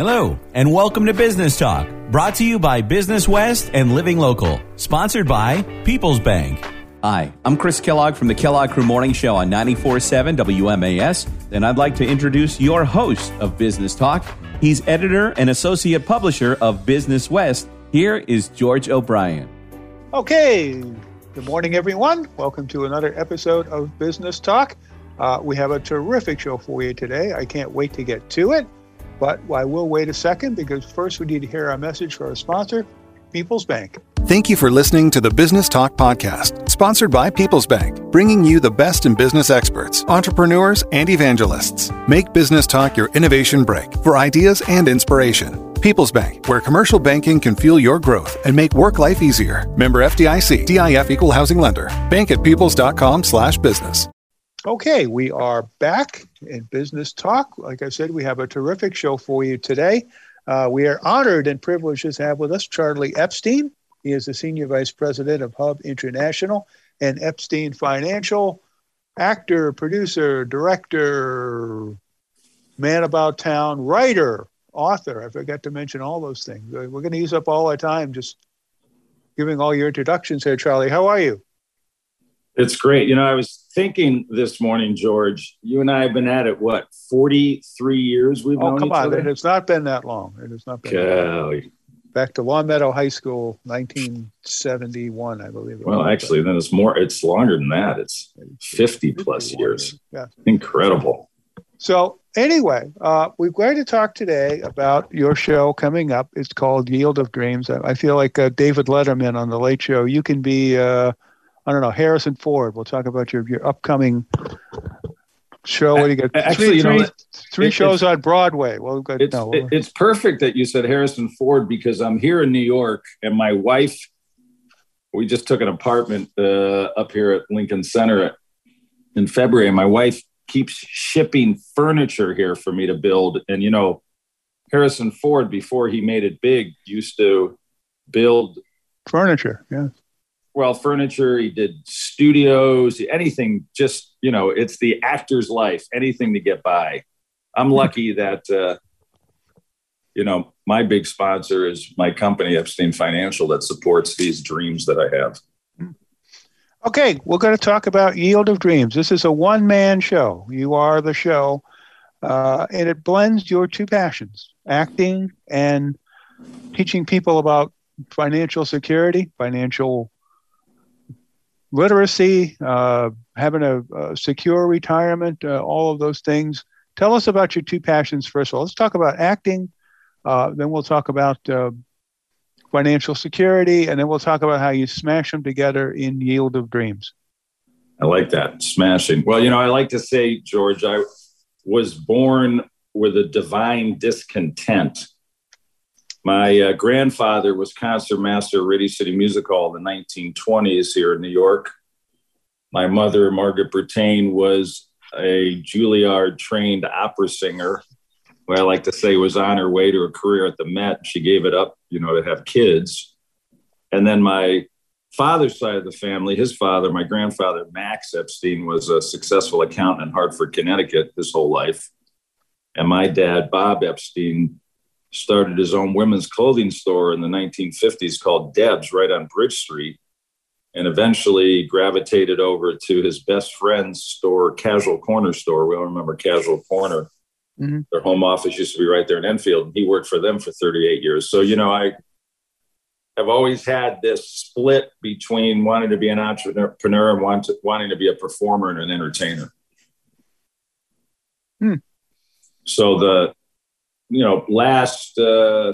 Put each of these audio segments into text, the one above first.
Hello, and welcome to Business Talk, brought to you by Business West and Living Local, sponsored by People's Bank. Hi, I'm Chris Kellogg from the Kellogg Crew Morning Show on 94.7 WMAS, and I'd like to introduce your host of Business Talk. He's editor and associate publisher of Business West. Here is George O'Brien. Okay, good morning, everyone. Welcome to another episode of Business Talk. Uh, we have a terrific show for you today. I can't wait to get to it. But I will wait a second because first we need to hear our message for our sponsor, People's Bank. Thank you for listening to the Business Talk Podcast, sponsored by People's Bank, bringing you the best in business experts, entrepreneurs, and evangelists. Make Business Talk your innovation break for ideas and inspiration. People's Bank, where commercial banking can fuel your growth and make work life easier. Member FDIC, DIF equal housing lender. Bank at peoples.com slash business. Okay, we are back in Business Talk. Like I said, we have a terrific show for you today. Uh, we are honored and privileged to have with us Charlie Epstein. He is the Senior Vice President of Hub International and Epstein Financial, actor, producer, director, man about town, writer, author. I forgot to mention all those things. We're going to use up all our time just giving all your introductions here, Charlie. How are you? It's great. You know, I was thinking this morning, George, you and I have been at it, what, 43 years we've oh, known come each on. other? It has not been that long. It has not been. Golly. Back to Longmeadow High School, 1971, I believe. Well, actually, then it's more, it's longer than that. It's 50 plus years. Yeah. Incredible. So, anyway, uh, we're going to talk today about your show coming up. It's called Yield of Dreams. I, I feel like uh, David Letterman on The Late Show. You can be. Uh, I don't know, Harrison Ford. We'll talk about your, your upcoming show. What do you get? Actually, three, you know, three, three it- shows on Broadway. Well, we've got, It's, no, it- it's perfect that you said Harrison Ford because I'm here in New York and my wife, we just took an apartment uh, up here at Lincoln Center in February. And my wife keeps shipping furniture here for me to build. And, you know, Harrison Ford, before he made it big, used to build furniture. Yeah. Well furniture he did studios anything just you know it's the actor's life anything to get by i'm lucky that uh, you know my big sponsor is my company epstein financial that supports these dreams that i have Okay, we're going to talk about Yield of Dreams. This is a one man show. You are the show, uh, and it blends your two passions acting and teaching people about financial security, financial literacy, uh, having a, a secure retirement, uh, all of those things. Tell us about your two passions first of all. Let's talk about acting, uh, then we'll talk about uh, financial security, and then we'll talk about how you smash them together in Yield of Dreams. i like that smashing well you know i like to say george i was born with a divine discontent my uh, grandfather was concertmaster of Radio City Music Hall in the 1920s here in New York. My mother, Margaret Bertain, was a Juilliard trained opera singer, who I like to say was on her way to a career at the Met. She gave it up, you know, to have kids. And then my father's side of the family, his father, my grandfather, Max Epstein, was a successful accountant in Hartford, Connecticut his whole life. And my dad, Bob Epstein, started his own women's clothing store in the 1950s called Deb's right on Bridge Street and eventually gravitated over to his best friend's store, Casual Corner store. We all remember Casual Corner. Mhm. Their home office used to be right there in Enfield. and He worked for them for 38 years. So, you know, I have always had this split between wanting to be an entrepreneur and want to, wanting to be a performer and an entertainer. Hmm. So the you know, last, uh,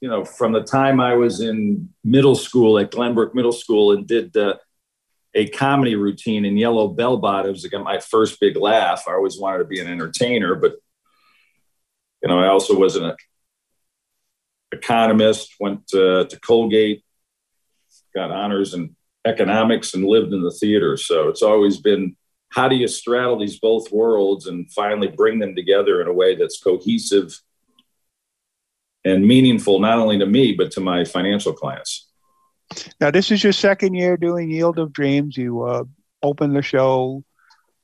you know, from the time I was in middle school at Glenbrook Middle School and did uh, a comedy routine in Yellow Bell Bottoms to get my first big laugh. I always wanted to be an entertainer, but, you know, I also wasn't an economist, went to, to Colgate, got honors in economics and lived in the theater. So it's always been how do you straddle these both worlds and finally bring them together in a way that's cohesive and meaningful not only to me but to my financial clients Now, this is your second year doing Yield of Dreams. You uh, opened the show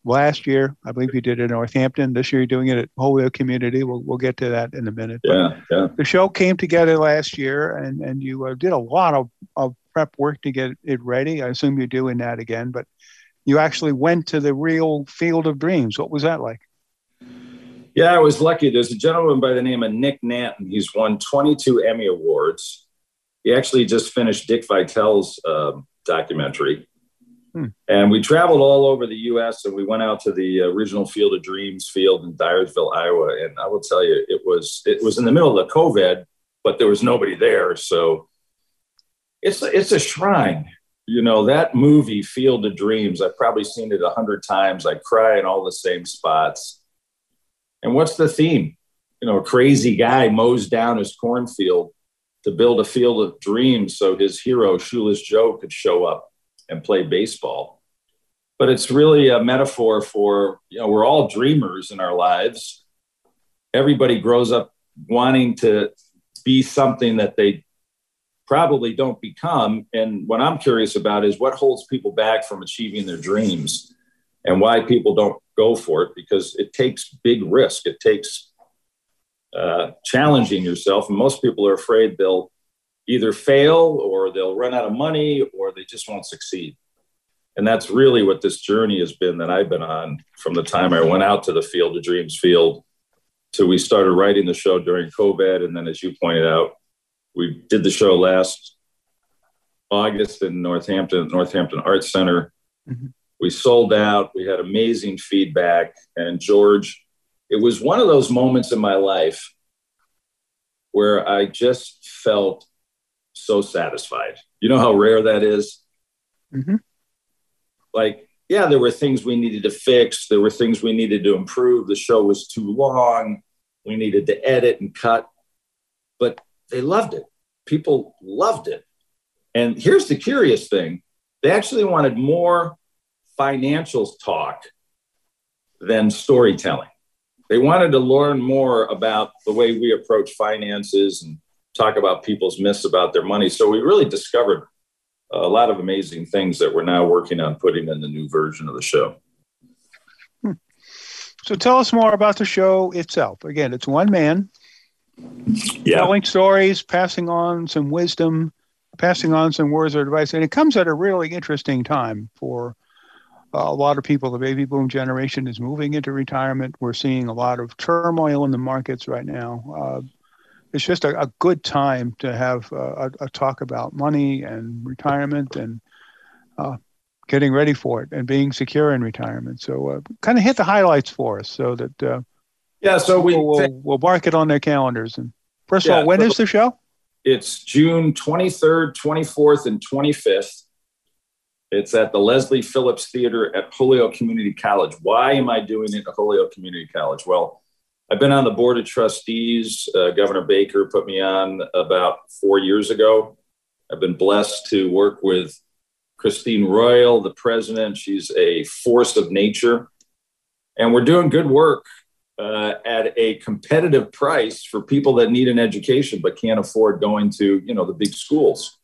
last year. I believe you did it in Northampton. This year, you're doing it at Holyoke Community. We'll, we'll get to that in a minute. Yeah, but yeah. The show came together last year, and, and you uh, did a lot of, of prep work to get it ready. I assume you're doing that again, but you actually went to the real field of dreams. What was that like? Yeah, I was lucky. There's a gentleman by the name of Nick Nanton. He's won 22 Emmy Awards. He actually just finished Dick Vitale's uh, documentary. Hmm. And we traveled all over the U.S. and we went out to the original Field of Dreams field in Dyersville, Iowa. And I will tell you, it was it was in the middle of the COVID, but there was nobody there. So it's it's a shrine. You know that movie, Field of Dreams. I've probably seen it a hundred times. I cry in all the same spots. And what's the theme? You know, a crazy guy mows down his cornfield to build a field of dreams so his hero, Shoeless Joe, could show up and play baseball. But it's really a metaphor for, you know, we're all dreamers in our lives. Everybody grows up wanting to be something that they probably don't become. And what I'm curious about is what holds people back from achieving their dreams and why people don't go for it because it takes big risk. It takes uh, challenging yourself. And most people are afraid they'll either fail or they'll run out of money or they just won't succeed. And that's really what this journey has been that I've been on from the time I went out to the field, the dreams field, to we started writing the show during COVID. And then, as you pointed out, we did the show last August in Northampton, Northampton Arts Center. Mm-hmm. We sold out. We had amazing feedback. And George, it was one of those moments in my life where I just felt so satisfied. You know how rare that is? Mm-hmm. Like, yeah, there were things we needed to fix. There were things we needed to improve. The show was too long. We needed to edit and cut. But they loved it. People loved it. And here's the curious thing they actually wanted more financials talk than storytelling. They wanted to learn more about the way we approach finances and talk about people's myths about their money. So we really discovered a lot of amazing things that we're now working on putting in the new version of the show. Hmm. So tell us more about the show itself. Again, it's one man yeah. telling stories, passing on some wisdom, passing on some words of advice. And it comes at a really interesting time for a lot of people, the baby boom generation is moving into retirement. We're seeing a lot of turmoil in the markets right now. Uh, it's just a, a, good time to have a, a, talk about money and retirement and uh, getting ready for it and being secure in retirement. So, uh, kind of hit the highlights for us so that uh, yeah, so we will we'll mark it on their calendars. And first yeah, of all, when so is the show? It's June 23rd, 24th, and 25th it's at the Leslie Phillips Theater at Holyoke Community College. Why am I doing it at Holyoke Community College? Well, I've been on the board of trustees. Uh, Governor Baker put me on about four years ago. I've been blessed to work with Christina Royal, the president. She's a force of nature. And we're doing good work uh, at a competitive price for people that need an education but can't afford going to, you know, the big schools.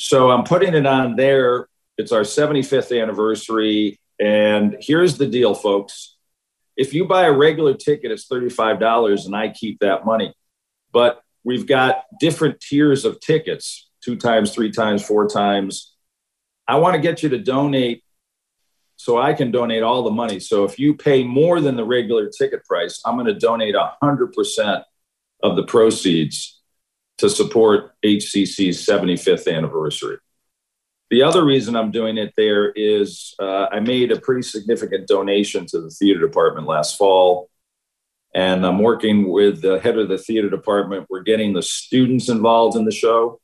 So I'm putting it on there. It's our 75th anniversary. And here's the deal, folks. If you buy a regular ticket, it's $35 and I keep that money. But we've got different tiers of tickets two times, three times, four times. I want to get you to donate so I can donate all the money. So if you pay more than the regular ticket price, I'm going to donate 100% of the proceeds to support HCC's 75th anniversary. The other reason I'm doing it there is uh, I made a pretty significant donation to the theater department last fall. And I'm working with the head of the theater department. We're getting the students involved in the show.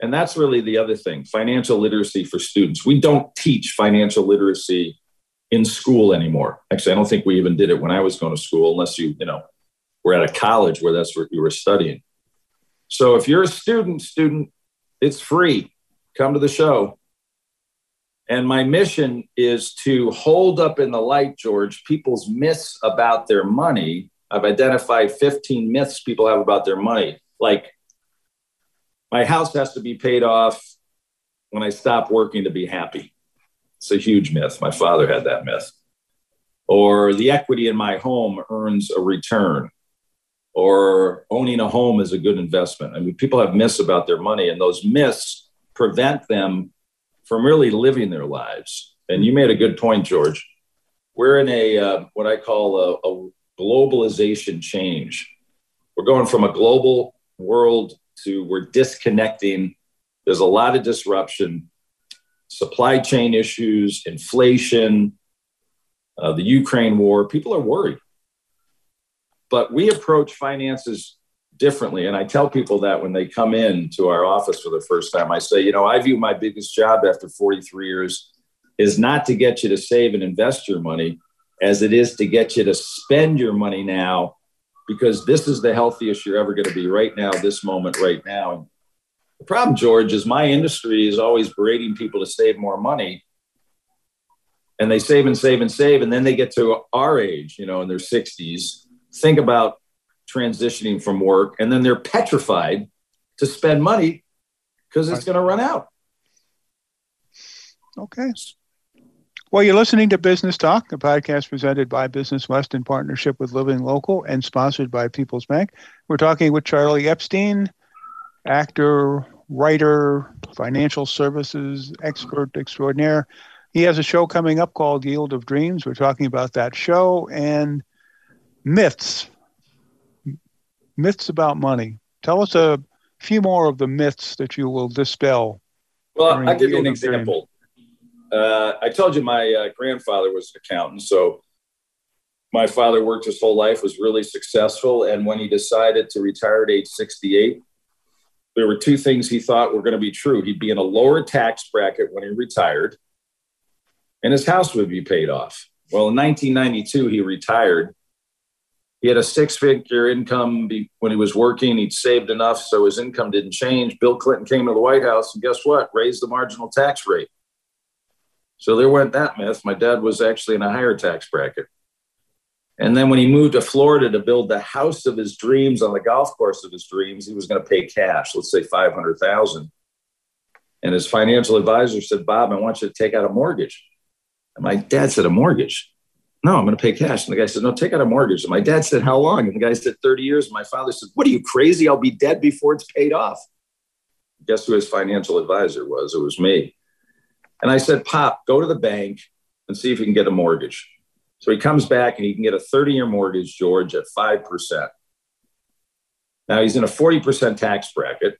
And that's really the other thing financial literacy for students. We don't teach financial literacy in school anymore. Actually, I don't think we even did it when I was going to school, unless you, you know, were at a college where that's what you were studying. So if you're a student, student, it's free. Come to the show. And my mission is to hold up in the light, George, people's myths about their money. I've identified 15 myths people have about their money. Like, my house has to be paid off when I stop working to be happy. It's a huge myth. My father had that myth. Or the equity in my home earns a return. Or owning a home is a good investment. I mean, people have myths about their money, and those myths prevent them from really living their lives. And you made a good point, George. We're in a uh, what I call a, a globalization change. We're going from a global world to we're disconnecting. There's a lot of disruption, supply chain issues, inflation, uh, the Ukraine war. People are worried. But we approach finances differently. And I tell people that when they come in to our office for the first time, I say, you know, I view my biggest job after 43 years is not to get you to save and invest your money as it is to get you to spend your money now because this is the healthiest you're ever going to be right now, this moment, right now. The problem, George, is my industry is always berating people to save more money. And they save and save and save. And then they get to our age, you know, in their 60s, think about transitioning from work. And then they're petrified to spend money because it's going to run out. Okay. Well, you're listening to Business Talk, a podcast presented by Business West in partnership with Living Local and sponsored by People's Bank. We're talking with Charlie Epstein, actor, writer, financial services expert extraordinaire. He has a show coming up called Yield of Dreams. We're talking about that show and myths. Myths about money. Tell us a few more of the myths that you will dispel. Well, I'll give you an example uh, I told you my uh, grandfather was an accountant. So my father worked his whole life, was really successful. And when he decided to retire at age 68, there were two things he thought were going to be true. He'd be in a lower tax bracket when he retired, and his house would be paid off. Well, in 1992, he retired. He had a six figure income when he was working. He'd saved enough so his income didn't change. Bill Clinton came to the White House, and guess what? Raised the marginal tax rate. So there went that myth. My dad was actually in a higher tax bracket. And then when he moved to Florida to build the house of his dreams on the golf course of his dreams, he was going to pay cash, let's say 500,000. And his financial advisor said, Bob, I want you to take out a mortgage. And my dad said, a mortgage? No, I'm going to pay cash. And the guy said, no, take out a mortgage. And my dad said, how long? And the guy said, 30 years. And my father said, what are you crazy? I'll be dead before it's paid off. Guess who his financial advisor was? It was me. And I said, Pop, go to the bank and see if you can get a mortgage. So he comes back and he can get a 30 year mortgage, George, at 5%. Now he's in a 40% tax bracket.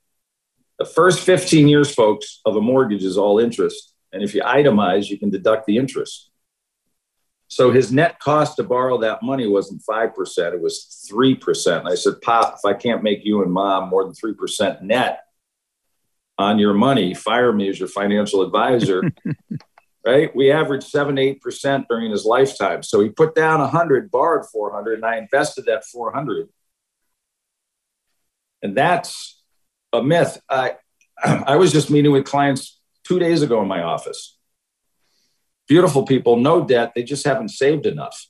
The first 15 years, folks, of a mortgage is all interest. And if you itemize, you can deduct the interest. So his net cost to borrow that money wasn't 5%, it was 3%. And I said, Pop, if I can't make you and mom more than 3% net, on your money, fire me as your financial advisor. right? We averaged seven, eight percent during his lifetime. So he put down a hundred, borrowed four hundred, and I invested that four hundred. And that's a myth. I I was just meeting with clients two days ago in my office. Beautiful people, no debt, they just haven't saved enough.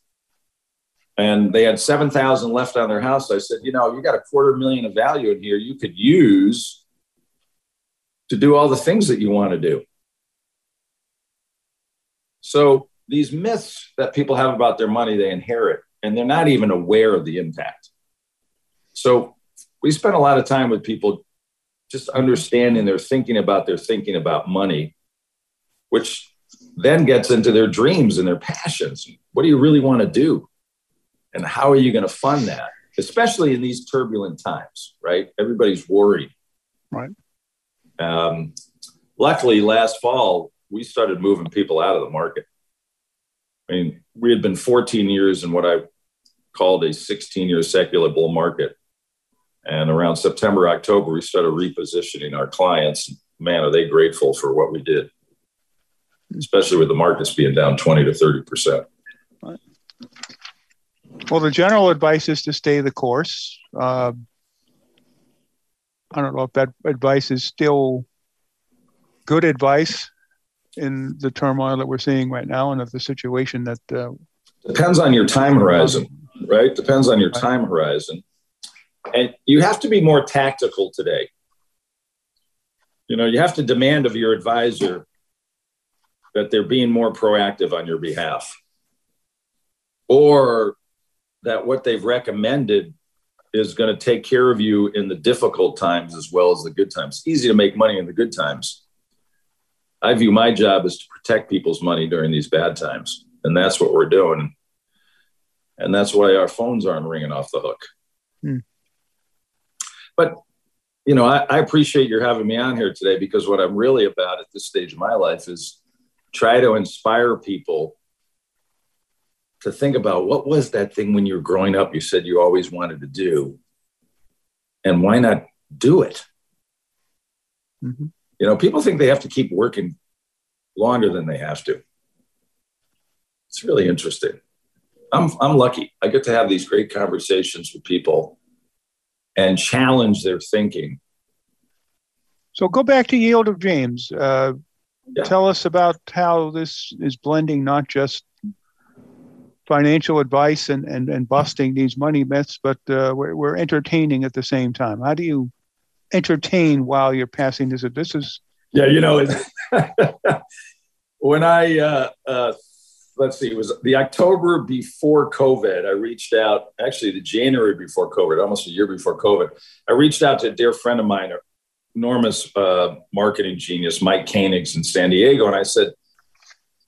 And they had 7,000 left on their house. I said, you know, you got a quarter million of value in here you could use to do all the things that you want to do. So these myths that people have about their money, they inherit, and they're not even aware of the impact. So we spend a lot of time with people just understanding their thinking about their thinking about money, which then gets into their dreams and their passions. What do you really want to do? And how are you going to fund that? Especially in these turbulent times, right? Everybody's worried. Right. Um, luckily, last fall, we started moving people out of the market. I mean, we had been 14 years in what I called a 16 year secular bull market. And around September, October, we started repositioning our clients. Man, are they grateful for what we did, especially with the markets being down 20 to 30%. Well, the general advice is to stay the course. Uh, I don't know if that advice is still good advice in the turmoil that we're seeing right now and of the situation that uh, depends on your time horizon right? Depends on your time horizon. And you have to be more tactical today. You know you have to demand of your advisor that they're being more proactive on your behalf or that what they've recommended is going to take care of you in the difficult times as well as the good times. It's easy to make money in the good times. I view my job as to protect people's money during these bad times. And that's what we're doing. And that's why our phones aren't ringing off the hook. Hmm. But, you know, I, I appreciate your having me on here today because what I'm really about at this stage of my life is try to inspire people to think about what was that thing when you were growing up you said you always wanted to do and why not do it? Mm-hmm. you know people think they have to keep working longer than they have to. It's really interesting. I'm, I'm lucky. I get to have these great conversations with people and challenge their thinking. So go back to yield of dreams. Uh, yeah. tell us about how this is blending not just financial advice and, and, and busting these money myths, but uh, we're, we're entertaining at the same time. How do you entertain while you're passing this? This is yeah, you know, when I uh, uh, let's see, it was the October before COVID. I reached out, actually, the January before COVID, almost a year before COVID. I reached out to a dear friend of mine, enormous uh, marketing genius, Mike Koenigs in San Diego, and I said,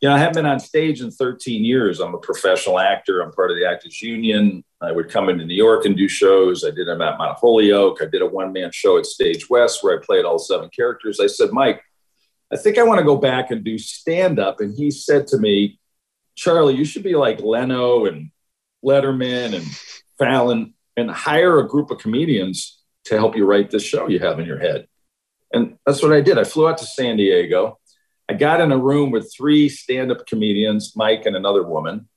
you know, I haven't been on stage in 13 years. I'm a professional actor. I'm part of the Actors Union. I would come into New York and do shows. I did them at Mount Holyoke. I did a one man show at Stage West where I played all seven characters. I said, Mike, I think I want to go back and do stand up. And he said to me, Charlie, you should be like Leno and Letterman and Fallon and hire a group of comedians to help you write this show you have in your head. And that's what I did. I flew out to San Diego. I got in a room with three stand up comedians, Mike and another woman.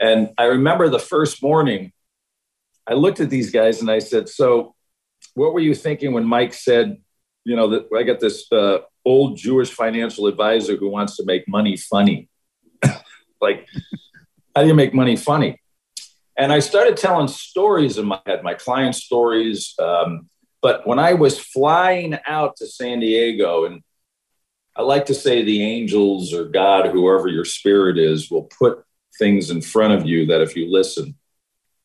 And I remember the first morning, I looked at these guys and I said, So, what were you thinking when Mike said, you know, that I got this uh, old Jewish financial advisor who wants to make money funny? like, how do you make money funny? And I started telling stories in my head, my client stories. Um, but when I was flying out to San Diego and I like to say the angels or God, whoever your spirit is, will put things in front of you that if you listen,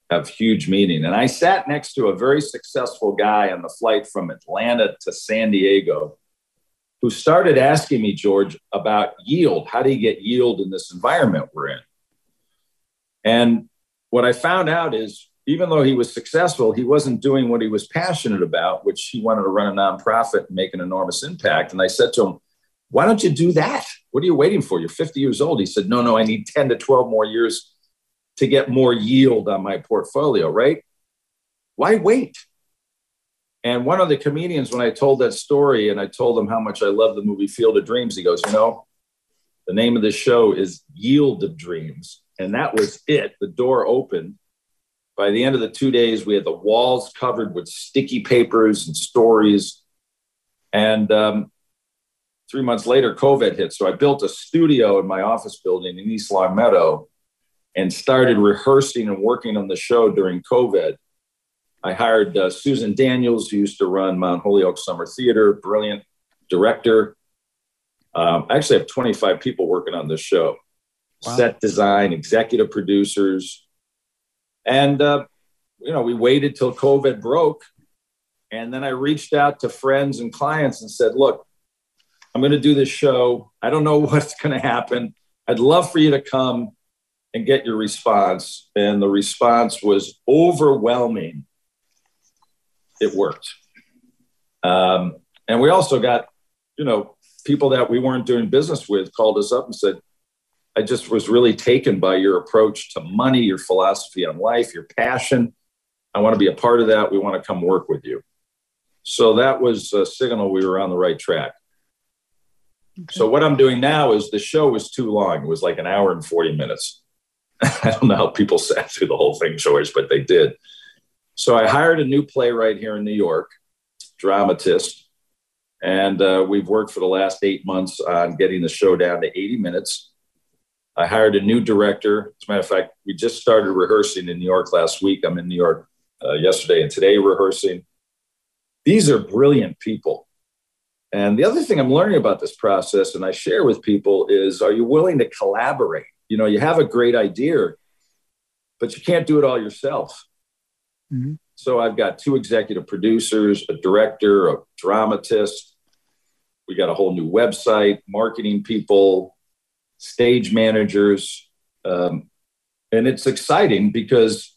have huge meaning. And I sat next to a very successful guy on the flight from Atlanta to San Diego who started asking me, George, about yield. How do you get yield in this environment we're in? And what I found out is even though he was successful, he wasn't doing what he was passionate about, which he wanted to run a nonprofit and make an enormous impact. And I said to him, why don't you do that? What are you waiting for? You're 50 years old. He said, No, no, I need 10 to 12 more years to get more yield on my portfolio, right? Why wait? And one of the comedians, when I told that story and I told him how much I love the movie Field of Dreams, he goes, You know, the name of the show is Yield of Dreams. And that was it. The door opened. By the end of the two days, we had the walls covered with sticky papers and stories. And um, three months later, COVID hit. So I built a studio in my office building in East Longmeadow and started rehearsing and working on the show during COVID. I hired uh, Susan Daniels, who used to run Mount Holyoke Summer Theater, brilliant director. Um, I actually have 25 people working on this show wow. set design, executive producers. And, uh, you know, we waited till COVID broke. And then I reached out to friends and clients and said, look, I'm going to do this show. I don't know what's going to happen. I'd love for you to come and get your response. And the response was overwhelming. It worked. Um, and we also got, you know, people that we weren't doing business with called us up and said, I just was really taken by your approach to money, your philosophy on life, your passion. I want to be a part of that. We want to come work with you. So that was a signal we were on the right track. So what I'm doing now is the show was too long. It was like an hour and 40 minutes. I don't know how people sat through the whole thing, George, but they did. So I hired a new playwright here in New York, dramatist, and uh, we've worked for the last eight months on getting the show down to 80 minutes. I hired a new director. As a matter of fact, we just started rehearsing in New York last week. I'm in New York uh, yesterday and today rehearsing. These are brilliant people And the other thing I'm learning about this process and I share with people is are you willing to collaborate? You know, you have a great idea, but you can't do it all yourself. Mm-hmm. So I've got two executive producers, a director, a dramatist. We got a whole new website, marketing people, stage managers. Um, and it's exciting because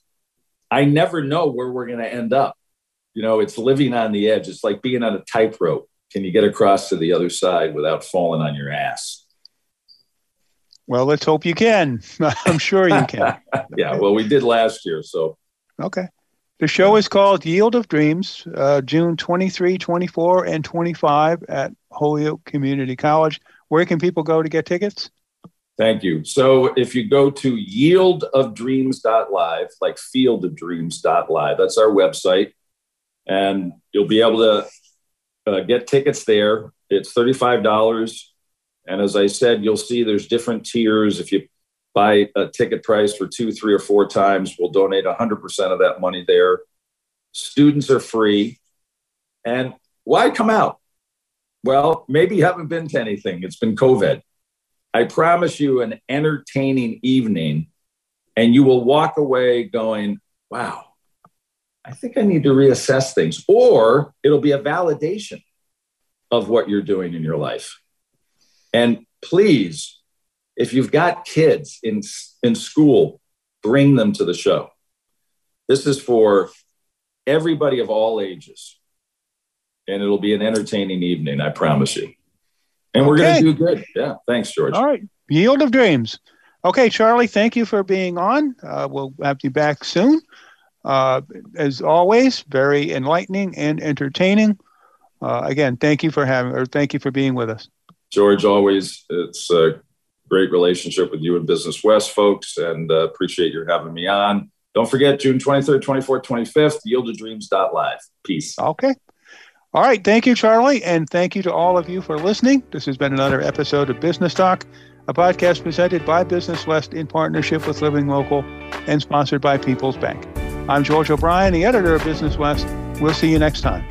I never know where we're going to end up. You know, it's living on the edge. It's like being on a tightrope can you get across to the other side without falling on your ass? Well, let's hope you can. I'm sure you can. yeah, well, we did last year, so. Okay. The show is called Yield of Dreams, uh, June 23, 24, and 25 at Holyoke Community College. Where can people go to get tickets? Thank you. So if you go to yieldofdreams.live, like fieldofdreams.live, that's our website, and you'll be able to uh, get tickets there. It's $35. And as I said, you'll see there's different tiers. If you buy a ticket price for two, three, or four times, we'll donate 100% of that money there. Students are free. And why come out? Well, maybe you haven't been to anything, it's been COVID. I promise you an entertaining evening, and you will walk away going, wow, I think I need to reassess things, or it'll be a validation of what you're doing in your life. And please, if you've got kids in, in school, bring them to the show. This is for everybody of all ages. And it'll be an entertaining evening, I promise you. And we're going to do good. Yeah. Thanks, George. All right. Yield of Dreams. Okay, Charlie, thank you for being on. Uh, we'll have you back soon. Uh, as always, very enlightening and entertaining. Uh, again, thank you for having, or thank you for being with us. George, always, it's a great relationship with you and Business West folks, and uh, appreciate your having me on. Don't forget, June 23rd, 24th, 25th, yieldofdreams.live. Peace. Okay. All right. Thank you, Charlie. And thank you to all of you for listening. This has been another episode of Business Talk, a podcast presented by Business West in partnership with Living Local and sponsored by People's Bank. I'm George O'Brien, the editor of Business West. We'll see you next time.